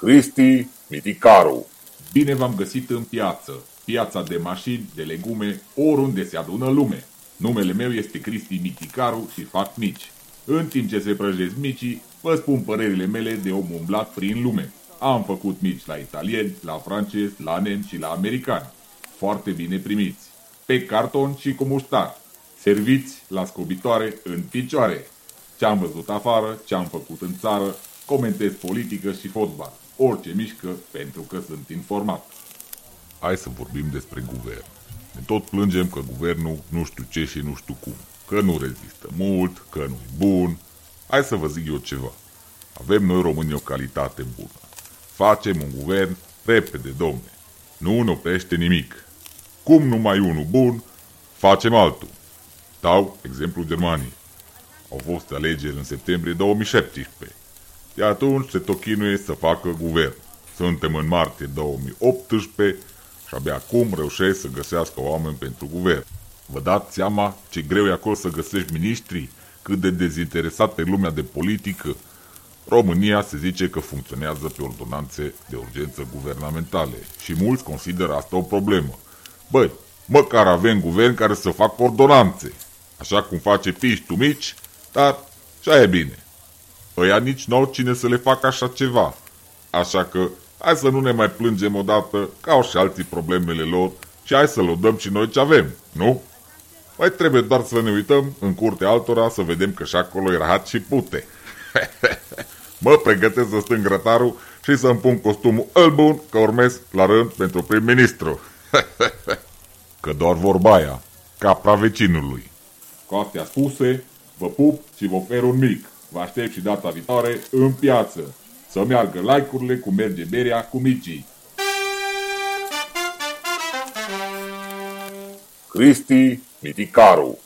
Cristi Miticaru. Bine v-am găsit în piață, piața de mașini, de legume, oriunde se adună lume. Numele meu este Cristi Miticaru și fac mici. În timp ce se prăjesc micii, vă spun părerile mele de om umblat prin lume. Am făcut mici la italieni, la francezi, la nemți și la americani. Foarte bine primiți. Pe carton și cu muștar. Serviți la scobitoare în picioare. Ce-am văzut afară, ce-am făcut în țară, comentez politică și fotbal orice mișcă pentru că sunt informat. Hai să vorbim despre guvern. Ne tot plângem că guvernul nu știu ce și nu știu cum. Că nu rezistă mult, că nu e bun. Hai să vă zic eu ceva. Avem noi români o calitate bună. Facem un guvern repede, domne. Nu ne oprește nimic. Cum numai unul bun, facem altul. Dau exemplu Germaniei. Au fost alegeri în septembrie 2017 de atunci se tot chinuie să facă guvern. Suntem în martie 2018 și abia acum reușesc să găsească oameni pentru guvern. Vă dați seama ce greu e acolo să găsești miniștri? Cât de dezinteresat e lumea de politică? România se zice că funcționează pe ordonanțe de urgență guvernamentale și mulți consideră asta o problemă. Băi, măcar avem guvern care să facă ordonanțe, așa cum face piștul mici, dar și e bine. Ăia nici n-au cine să le facă așa ceva. Așa că hai să nu ne mai plângem odată, ca au și alții problemele lor, și hai să lăudăm și noi ce avem, nu? Mai trebuie doar să ne uităm în curtea altora să vedem că și acolo e rahat și pute. mă pregătesc să stâng grătarul și să-mi pun costumul îl bun că urmez la rând pentru prim-ministru. că doar vorba aia, capra vecinului. Cu astea spuse, vă pup și vă ofer un mic. Vă aștept și data viitoare în piață. Să meargă like-urile cu merge berea cu micii. Cristi Miticaru